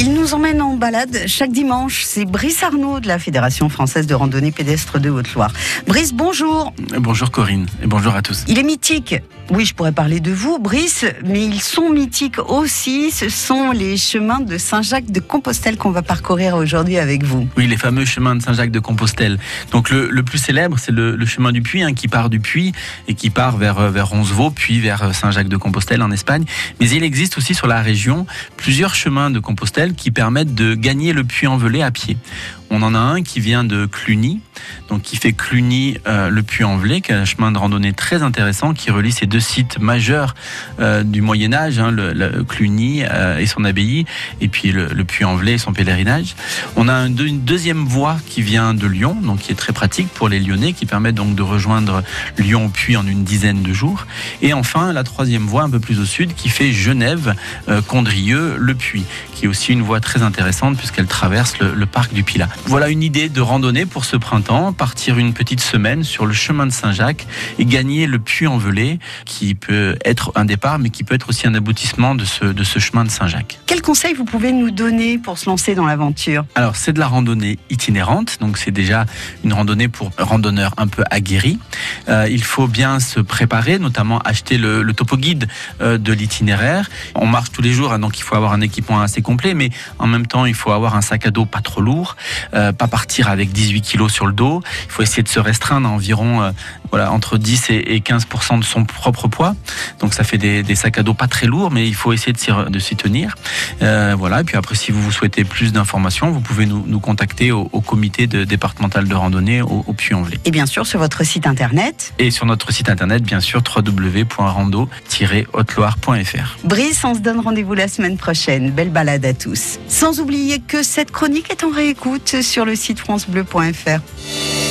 Il nous emmène en balade chaque dimanche. C'est Brice Arnaud de la Fédération française de randonnée pédestre de Haute-Loire. Brice, bonjour. Bonjour Corinne et bonjour à tous. Il est mythique. Oui, je pourrais parler de vous, Brice, mais ils sont mythiques aussi. Ce sont les chemins de Saint-Jacques de Compostelle qu'on va parcourir aujourd'hui avec vous. Oui, les fameux chemins de Saint-Jacques de Compostelle. Donc le, plus célèbre, c'est le, chemin du Puy, hein, qui part du Puy et qui part vers, vers Roncevaux, puis vers Saint-Jacques de Compostelle en Espagne. Mais il existe aussi sur la région plusieurs chemins de Compostelle qui permettent de gagner le Puy-en-Velay à pied. On en a un qui vient de Cluny, donc qui fait Cluny euh, le Puy-en-Velay, qui est un chemin de randonnée très intéressant qui relie ces deux sites majeurs euh, du Moyen Âge, hein, le, Cluny euh, et son abbaye, et puis le, Puy-en-Velay et son pèlerinage. On a une deuxième voie qui vient de Lyon, donc qui est très pratique pour les Lyonnais, qui permet donc de rejoindre Lyon Puy en une dizaine de jours. Et enfin la troisième voie un peu plus au sud qui fait Genève, Condrieu, le Puy, qui est aussi une voie très intéressante puisqu'elle traverse le, parc du Pilat. Voilà une idée de randonnée pour ce printemps, partir une petite semaine sur le chemin de Saint-Jacques et gagner le Puy-en-Velay, qui peut être un départ, mais qui peut être aussi un aboutissement de ce, de ce chemin de Saint-Jacques. Quels conseils vous pouvez nous donner pour se lancer dans l'aventure? Alors, c'est de la randonnée itinérante, donc c'est déjà une randonnée pour randonneurs un peu aguerris. Euh, il faut bien se préparer, notamment acheter le, le topo guide euh, de l'itinéraire. On marche tous les jours, hein, donc il faut avoir un équipement assez complet, mais en même temps, il faut avoir un sac à dos pas trop lourd, euh, pas partir avec 18 kilos sur le dos. Il faut essayer de se restreindre à environ euh, voilà, entre 10 et 15 de son propre poids. Donc ça fait des, sacs à dos pas très lourds, mais il faut essayer de s'y tenir. Euh, voilà. Et puis après, si vous souhaitez plus d'informations, vous pouvez nous, contacter au, comité de, départemental de randonnée au, au Puy-en-Velay. Et bien sûr sur votre site internet. Et sur notre site internet, bien sûr, www.rando-haute-loire.fr. Brice, on se donne rendez-vous la semaine prochaine. Belle balade à tous. Sans oublier que cette chronique est en réécoute sur le site francebleu.fr.